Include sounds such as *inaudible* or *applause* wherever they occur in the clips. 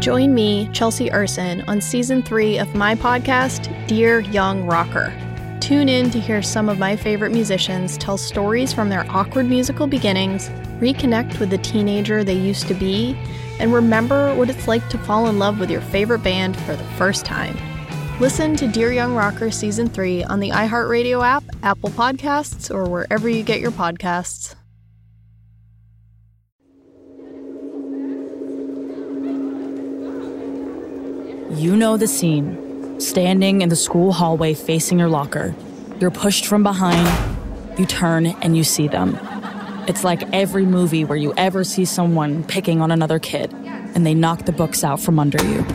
Join me, Chelsea Urson, on season three of my podcast, Dear Young Rocker. Tune in to hear some of my favorite musicians tell stories from their awkward musical beginnings, reconnect with the teenager they used to be, and remember what it's like to fall in love with your favorite band for the first time. Listen to Dear Young Rocker Season 3 on the iHeartRadio app, Apple Podcasts, or wherever you get your podcasts. You know the scene. Standing in the school hallway facing your locker. You're pushed from behind, you turn, and you see them. It's like every movie where you ever see someone picking on another kid and they knock the books out from under you.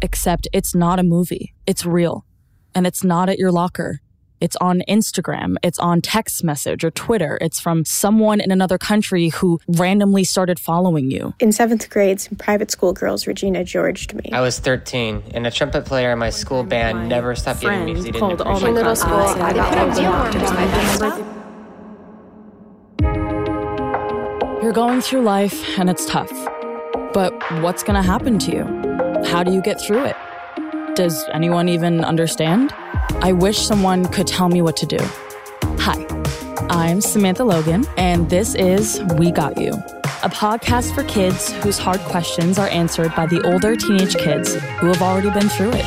Except it's not a movie, it's real. And it's not at your locker. It's on Instagram, it's on text message or Twitter. It's from someone in another country who randomly started following you. In seventh grade, some private school girls Regina Georged me. I was 13, and a trumpet player in my school band never stopped giving me because he didn't called all appreciate my it. middle school. I got You're going through life and it's tough. But what's going to happen to you? How do you get through it? Does anyone even understand? I wish someone could tell me what to do. Hi, I'm Samantha Logan, and this is We Got You, a podcast for kids whose hard questions are answered by the older teenage kids who have already been through it.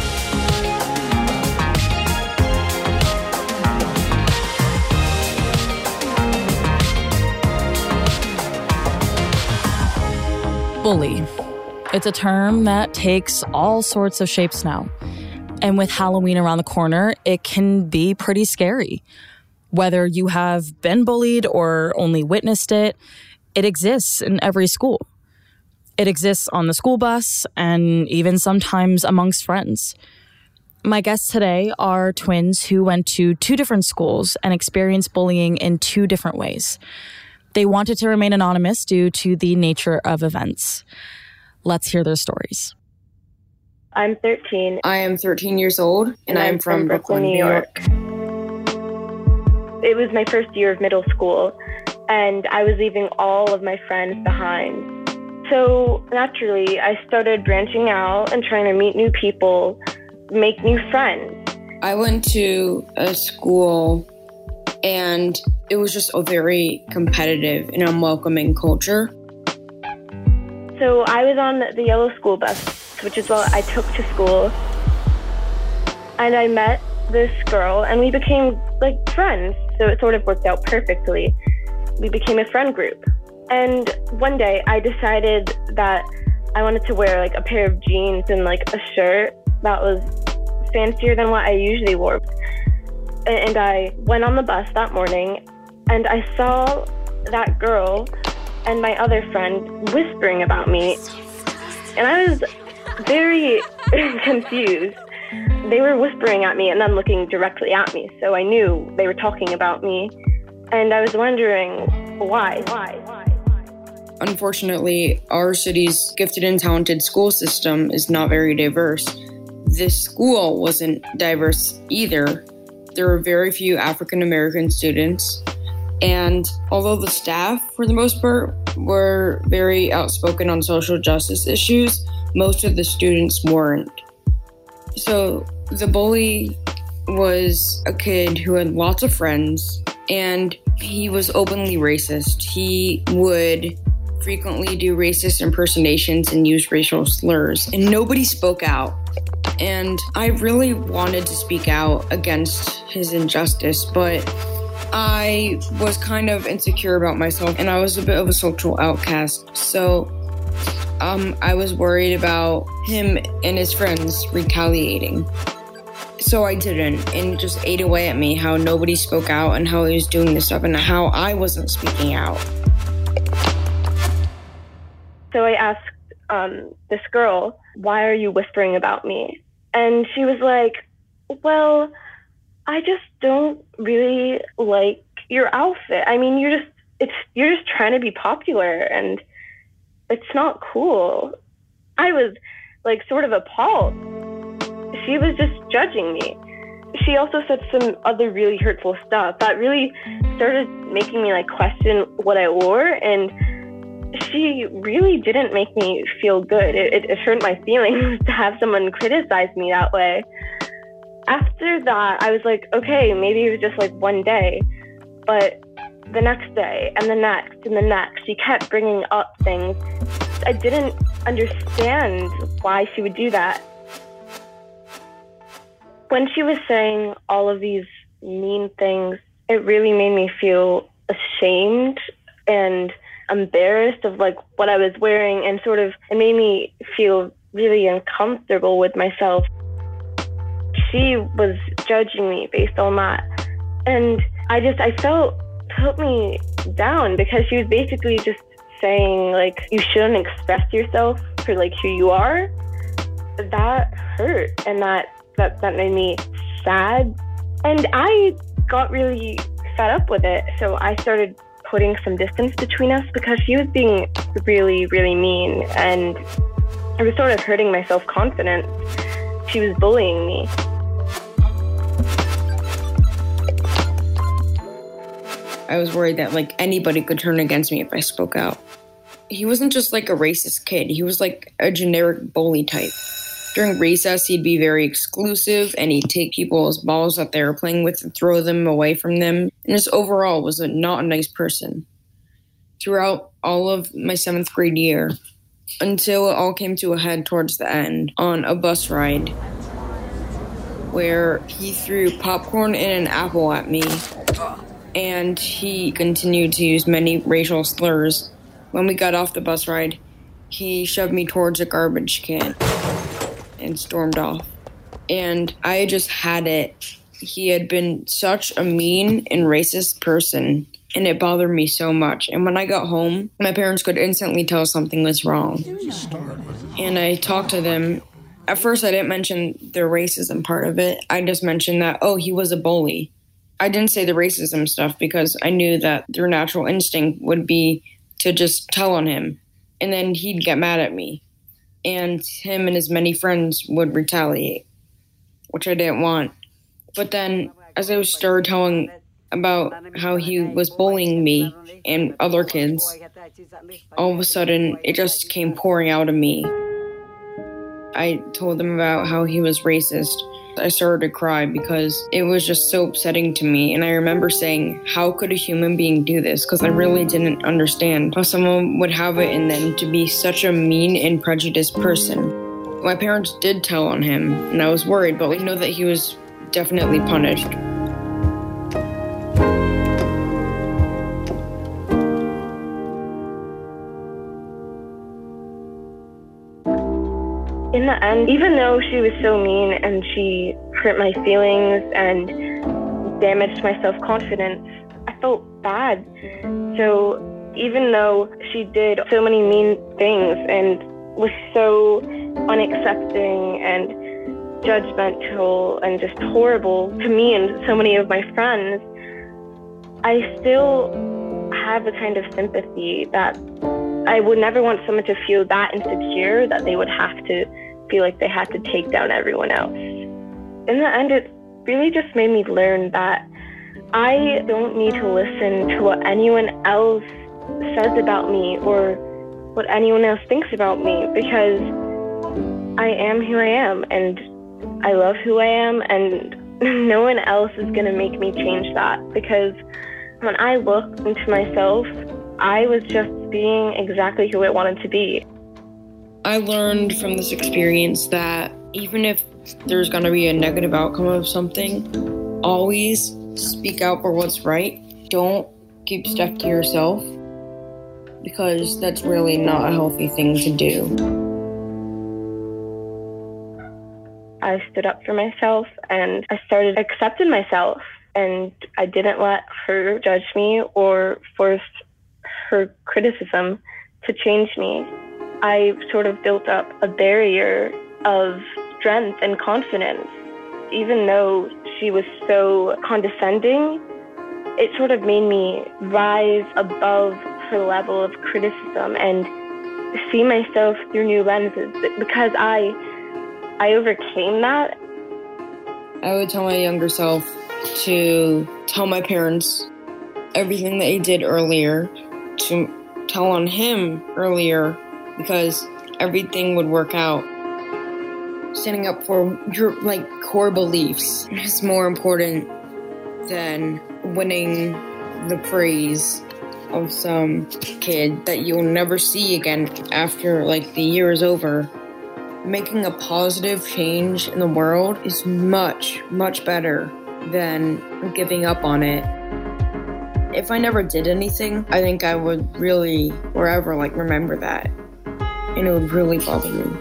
Bully. It's a term that takes all sorts of shapes now. And with Halloween around the corner, it can be pretty scary. Whether you have been bullied or only witnessed it, it exists in every school. It exists on the school bus and even sometimes amongst friends. My guests today are twins who went to two different schools and experienced bullying in two different ways. They wanted to remain anonymous due to the nature of events. Let's hear their stories. I'm 13. I am 13 years old, and, I'm, from, Brooklyn, New York. It was my first year of middle school, and I was leaving all of my friends behind. So naturally, I started branching out and trying to meet new people, make new friends. I went to a school, and it was just a very competitive and unwelcoming culture. So I was on the yellow school bus, which is what I took to school. And I met this girl, and we became like friends. So it sort of worked out perfectly. We became a friend group. And one day I decided that I wanted to wear like a pair of jeans and like a shirt that was fancier than what I usually wore. And I went on the bus that morning and I saw that girl and my other friend whispering about me. And I was very *laughs* confused. They were whispering at me and then looking directly at me, so I knew they were talking about me. And I was wondering why, why, why. Unfortunately, our city's gifted and talented school system is not very diverse. This school wasn't diverse either. There were very few African American students, and although the staff, for the most part, were very outspoken on social justice issues, most of the students weren't. So the bully was a kid who had lots of friends, and he was openly racist. He would frequently do racist impersonations and use racial slurs, and nobody spoke out. And I really wanted to speak out against his injustice, but I was kind of insecure about myself and I was a bit of a social outcast. So um, I was worried about him and his friends retaliating. So I didn't, and just ate away at me how nobody spoke out and how he was doing this stuff and how I wasn't speaking out. So I asked um, this girl, why are you whispering about me? And she was like, well, I just don't really like your outfit. I mean, you're just it's you're just trying to be popular and it's not cool. I was like sort of appalled. She was just judging me. She also said some other really hurtful stuff that really started making me like question what I wore and she really didn't make me feel good. It, it, it hurt my feelings *laughs* to have someone criticize me that way. After that, I was like, okay, maybe it was just like one day. But the next day and the next and the next, she kept bringing up things. I didn't understand why she would do that. When she was saying all of these mean things, it really made me feel ashamed and embarrassed of like what I was wearing and sort of it made me feel really uncomfortable with myself. She was judging me based on that. And I just I felt put me down because she was basically just saying like you shouldn't express yourself for like who you are. That hurt and that that that made me sad. And I got really fed up with it. So I started putting some distance between us because she was being really, really mean and I was sort of hurting my self confidence. She was bullying me. I was worried that like anybody could turn against me if I spoke out. He wasn't just like a racist kid, he was like a generic bully type. During recess, he'd be very exclusive and he'd take people's balls that they were playing with and throw them away from them. And just overall was a, not a nice person. Throughout all of my seventh grade year, until it all came to a head towards the end on a bus ride where he threw popcorn and an apple at me and he continued to use many racial slurs. When we got off the bus ride, he shoved me towards a garbage can and stormed off. And I just had it. He had been such a mean and racist person, and it bothered me so much. And when I got home, my parents could instantly tell something was wrong. And I talked to them. At first, I didn't mention the racism part of it. I just mentioned that, oh, he was a bully. I didn't say the racism stuff because I knew that their natural instinct would be to just tell on him. And then he'd get mad at me and him and his many friends would retaliate, which I didn't want. But then, as I started telling about how he was bullying me and other kids, all of a sudden it just came pouring out of me. I told them about how he was racist I started to cry because it was just so upsetting to me. And I remember saying, How could a human being do this? Because I really didn't understand how someone would have it in them to be such a mean and prejudiced person. My parents did tell on him, and I was worried, but we know that he was definitely punished. In even though she was so mean and she hurt my feelings and damaged my self confidence, I felt bad. So even though she did so many mean things and was so unaccepting and judgmental and just horrible to me and so many of my friends, I still have a kind of sympathy that I would never want someone to feel that insecure that they would have to feel like they had to take down everyone else. In the end, it really just made me learn that I don't need to listen to what anyone else says about me or what anyone else thinks about me because I am who I am and I love who I am and *laughs* no one else is going to make me change that because when I look into myself, I was just being exactly who I wanted to be. I learned from this experience that even if there's going to be a negative outcome of something, always speak out for what's right. Don't keep stuff to yourself because that's really not a healthy thing to do. I stood up for myself and I started accepting myself and I didn't let her judge me or force her criticism to change me. I sort of built up a barrier of strength and confidence. Even though she was so condescending, it sort of made me rise above her level of criticism and see myself through new lenses because I I overcame that. I would tell my younger self to tell my parents everything that he did earlier to tell on him earlier because everything would work out. Standing up for your like core beliefs is more important than winning the praise of some kid that you'll never see again after like the year is over. Making a positive change in the world is much, much better than giving up on it. If I never did anything, I think I would really forever like remember that. And it would really bother me.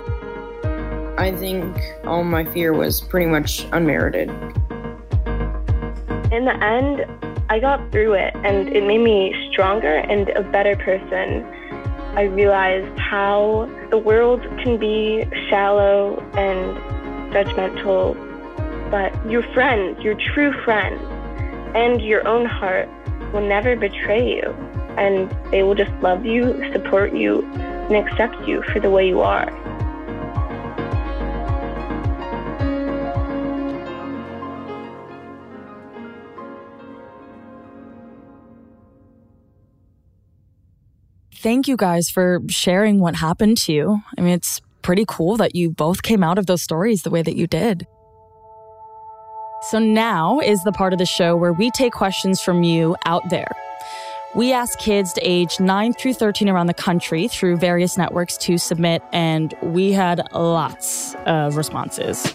I think all my fear was pretty much unmerited. In the end, I got through it and it made me stronger and a better person. I realized how the world can be shallow and judgmental, but your friends, your true friends, and your own heart will never betray you. And they will just love you, support you, and accept you for the way you are. Thank you guys for sharing what happened to you. I mean, it's pretty cool that you both came out of those stories the way that you did. So now is the part of the show where we take questions from you out there. We ask kids age 9 through 13 around the country through various networks to submit, and we had lots of responses.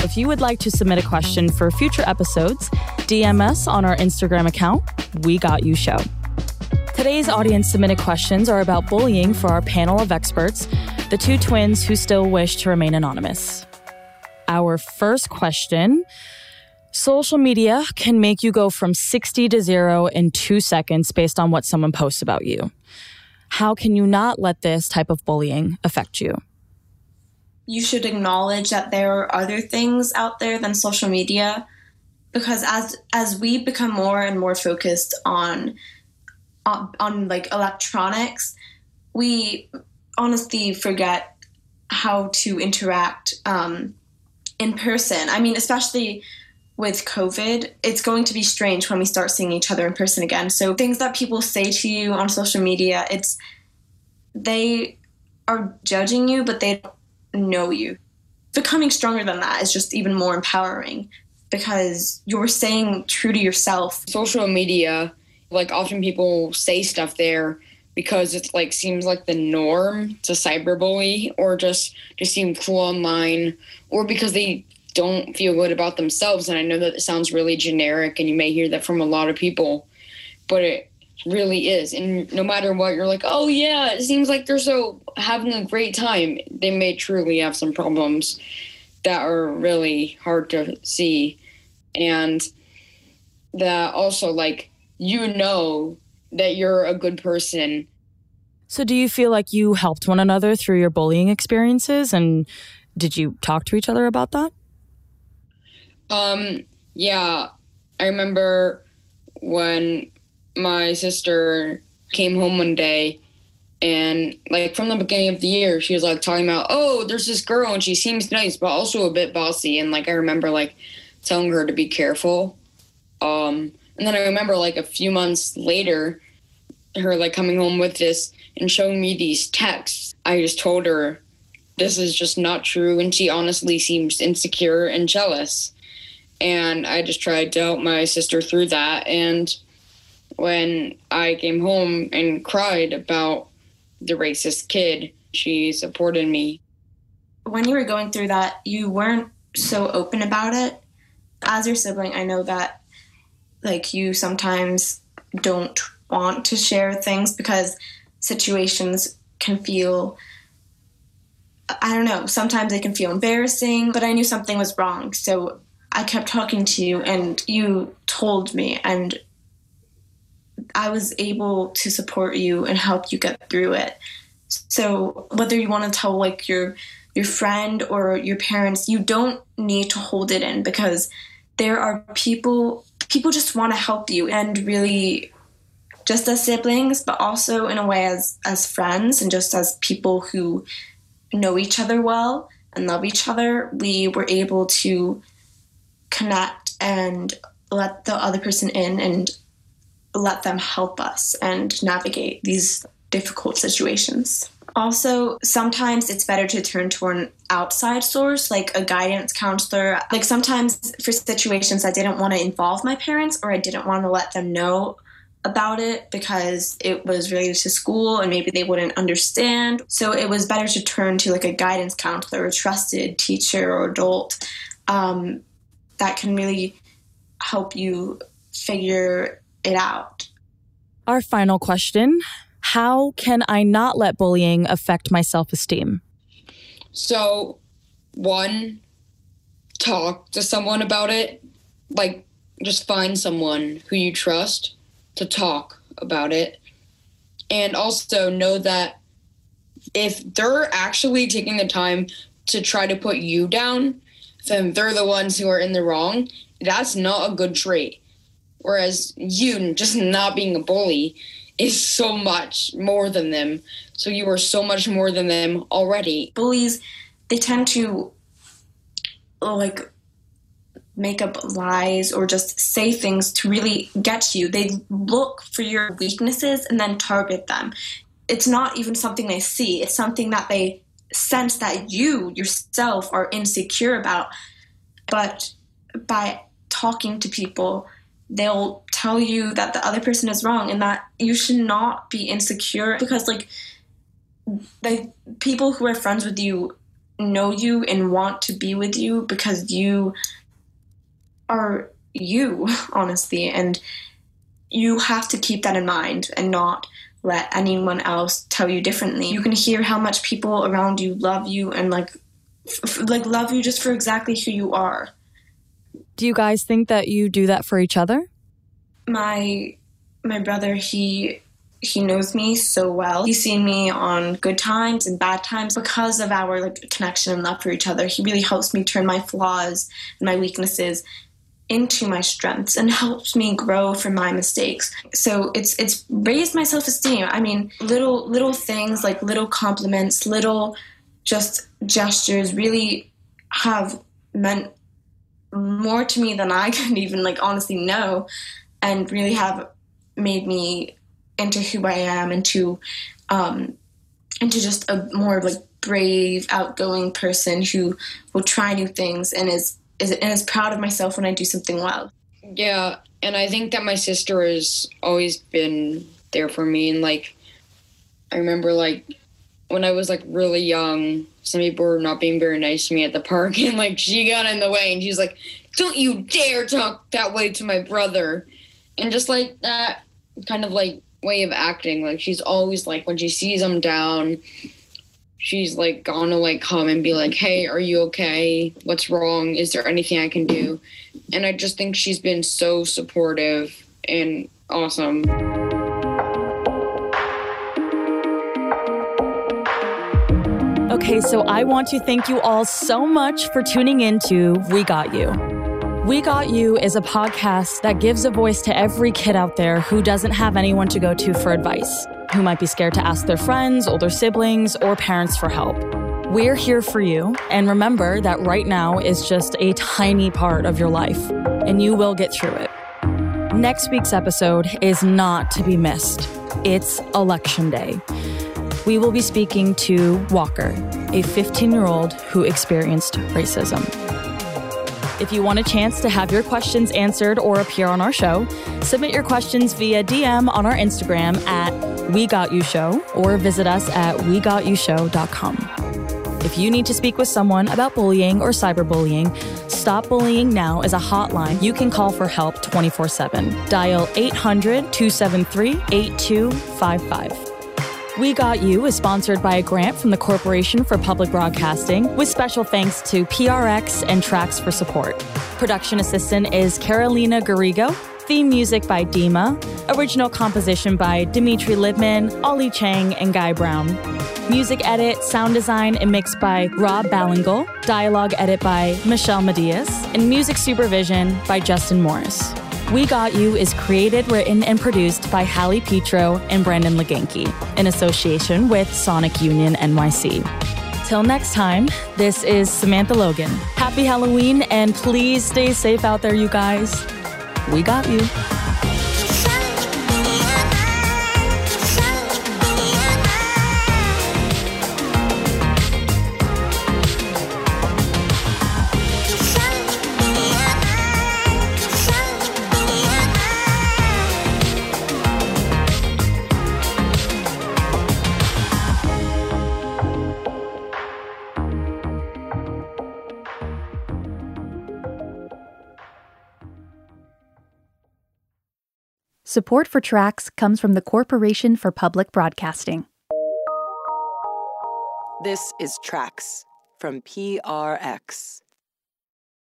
If you would like to submit a question for future episodes, DM us on our Instagram account, We Got You Show. Today's audience submitted questions are about bullying for our panel of experts, the two twins who still wish to remain anonymous. Our first question Social media can make you go from 60 to zero in two seconds based on what someone posts about you. How can you not let this type of bullying affect you? You should acknowledge that there are other things out there than social media because as as we become more and more focused on on, on like electronics, we honestly forget how to interact um, in person. I mean, especially with COVID, it's going to be strange when we start seeing each other in person again. So things that people say to you on social media, it's they are judging you, but they don't know you. Becoming stronger than that is just even more empowering because you're staying true to yourself. Social media, like often people say stuff there because it's like seems like the norm to cyberbully or just to seem cool online or because they don't feel good about themselves. And I know that it sounds really generic and you may hear that from a lot of people, but it really is. And no matter what, you're like, oh yeah, it seems like they're so having a great time. They may truly have some problems that are really hard to see. And that also, like, you know that you're a good person. So, do you feel like you helped one another through your bullying experiences? And did you talk to each other about that? Um, yeah, I remember when my sister came home one day and like from the beginning of the year she was like talking about oh there's this girl and she seems nice but also a bit bossy. And like i remember like telling her to be careful. Um and then i remember like a few months later her like coming home with this and showing me these texts. I just told her this is just not true and she honestly seems insecure and jealous and I just tried to help my sister through that. And when I came home and cried about the racist kid, she supported me. When you were going through that, you weren't so open about it. As your sibling, I know that like you sometimes don't want to share things because situations can feel I don't know, sometimes they can feel embarrassing, but I knew something was wrong. So I kept talking to you and you told me and I was able to support you and help you get through it. So whether you want to tell like your your friend or your parents, you don't need to hold it in because there are people people just want to help you and really just as siblings, but also in a way as as friends and just as people who know each other well and love each other, we were able to connect and let the other person in and let them help us and navigate these difficult situations. Also, sometimes it's better to turn to an outside source, like a guidance counselor. Like sometimes for situations I didn't want to involve my parents or I didn't want to let them know about it because it was related to school and maybe they wouldn't understand. So it was better to turn to like a guidance counselor, a trusted teacher or adult um, that can really help you figure it out. Our final question How can I not let bullying affect my self esteem? So, one, talk to someone about it. Like, just find someone who you trust to talk about it. And also know that if they're actually taking the time to try to put you down, then they're the ones who are in the wrong. That's not a good trait. Whereas you just not being a bully is so much more than them. So you are so much more than them already. Bullies, they tend to uh, like make up lies or just say things to really get you. They look for your weaknesses and then target them. It's not even something they see, it's something that they sense that you yourself are insecure about. But by talking to people, they'll tell you that the other person is wrong and that you should not be insecure because like the people who are friends with you know you and want to be with you because you are you *laughs* honestly and you have to keep that in mind and not let anyone else tell you differently you can hear how much people around you love you and like f- like love you just for exactly who you are do you guys think that you do that for each other? My my brother, he he knows me so well. He's seen me on good times and bad times because of our like connection and love for each other. He really helps me turn my flaws and my weaknesses into my strengths and helps me grow from my mistakes. So it's it's raised my self-esteem. I mean, little little things like little compliments, little just gestures really have meant more to me than I *laughs* could even like honestly know, and really have made me into who I am, into um, into just a more like brave, outgoing person who will try new things and is is and is proud of myself when I do something well. Yeah, and I think that my sister has always been there for me, and like I remember like when I was like really young, some people were not being very nice to me at the park, *laughs* and like she got in the way, and she's like, "Don't you dare talk that way to my brother," and just like that kind of like way of acting, like she's always like when she sees him down, she's like gonna like come and be like, "Hey, are you okay? What's wrong? Is there anything I can do?" And I just think she's been so supportive and awesome. Okay, so I want to thank you all so much for tuning in to We Got You. We Got You is a podcast that gives a voice to every kid out there who doesn't have anyone to go to for advice, who might be scared to ask their friends, older siblings, or parents for help. We're here for you, and remember that right now is just a tiny part of your life, and you will get through it. Next week's episode is not to be missed. It's Election Day we will be speaking to Walker, a 15 year old who experienced racism. If you want a chance to have your questions answered or appear on our show, submit your questions via DM on our Instagram at We Got You Show or visit us at WeGotYouShow.com. If you need to speak with someone about bullying or cyberbullying, Stop Bullying Now is a hotline you can call for help 24 7. Dial 800 273 8255. We Got You is sponsored by a grant from the Corporation for Public Broadcasting, with special thanks to PRX and Tracks for support. Production assistant is Carolina Garrigo. Theme music by Dima. Original composition by Dimitri Libman, Ollie Chang, and Guy Brown. Music edit, sound design, and mix by Rob Ballingle. Dialogue edit by Michelle Medias. And music supervision by Justin Morris. We Got You is created, written, and produced by Hallie Petro and Brandon Leganke in association with Sonic Union NYC. Till next time, this is Samantha Logan. Happy Halloween and please stay safe out there, you guys. We got you. Support for Tracks comes from the Corporation for Public Broadcasting. This is Tracks from PRX.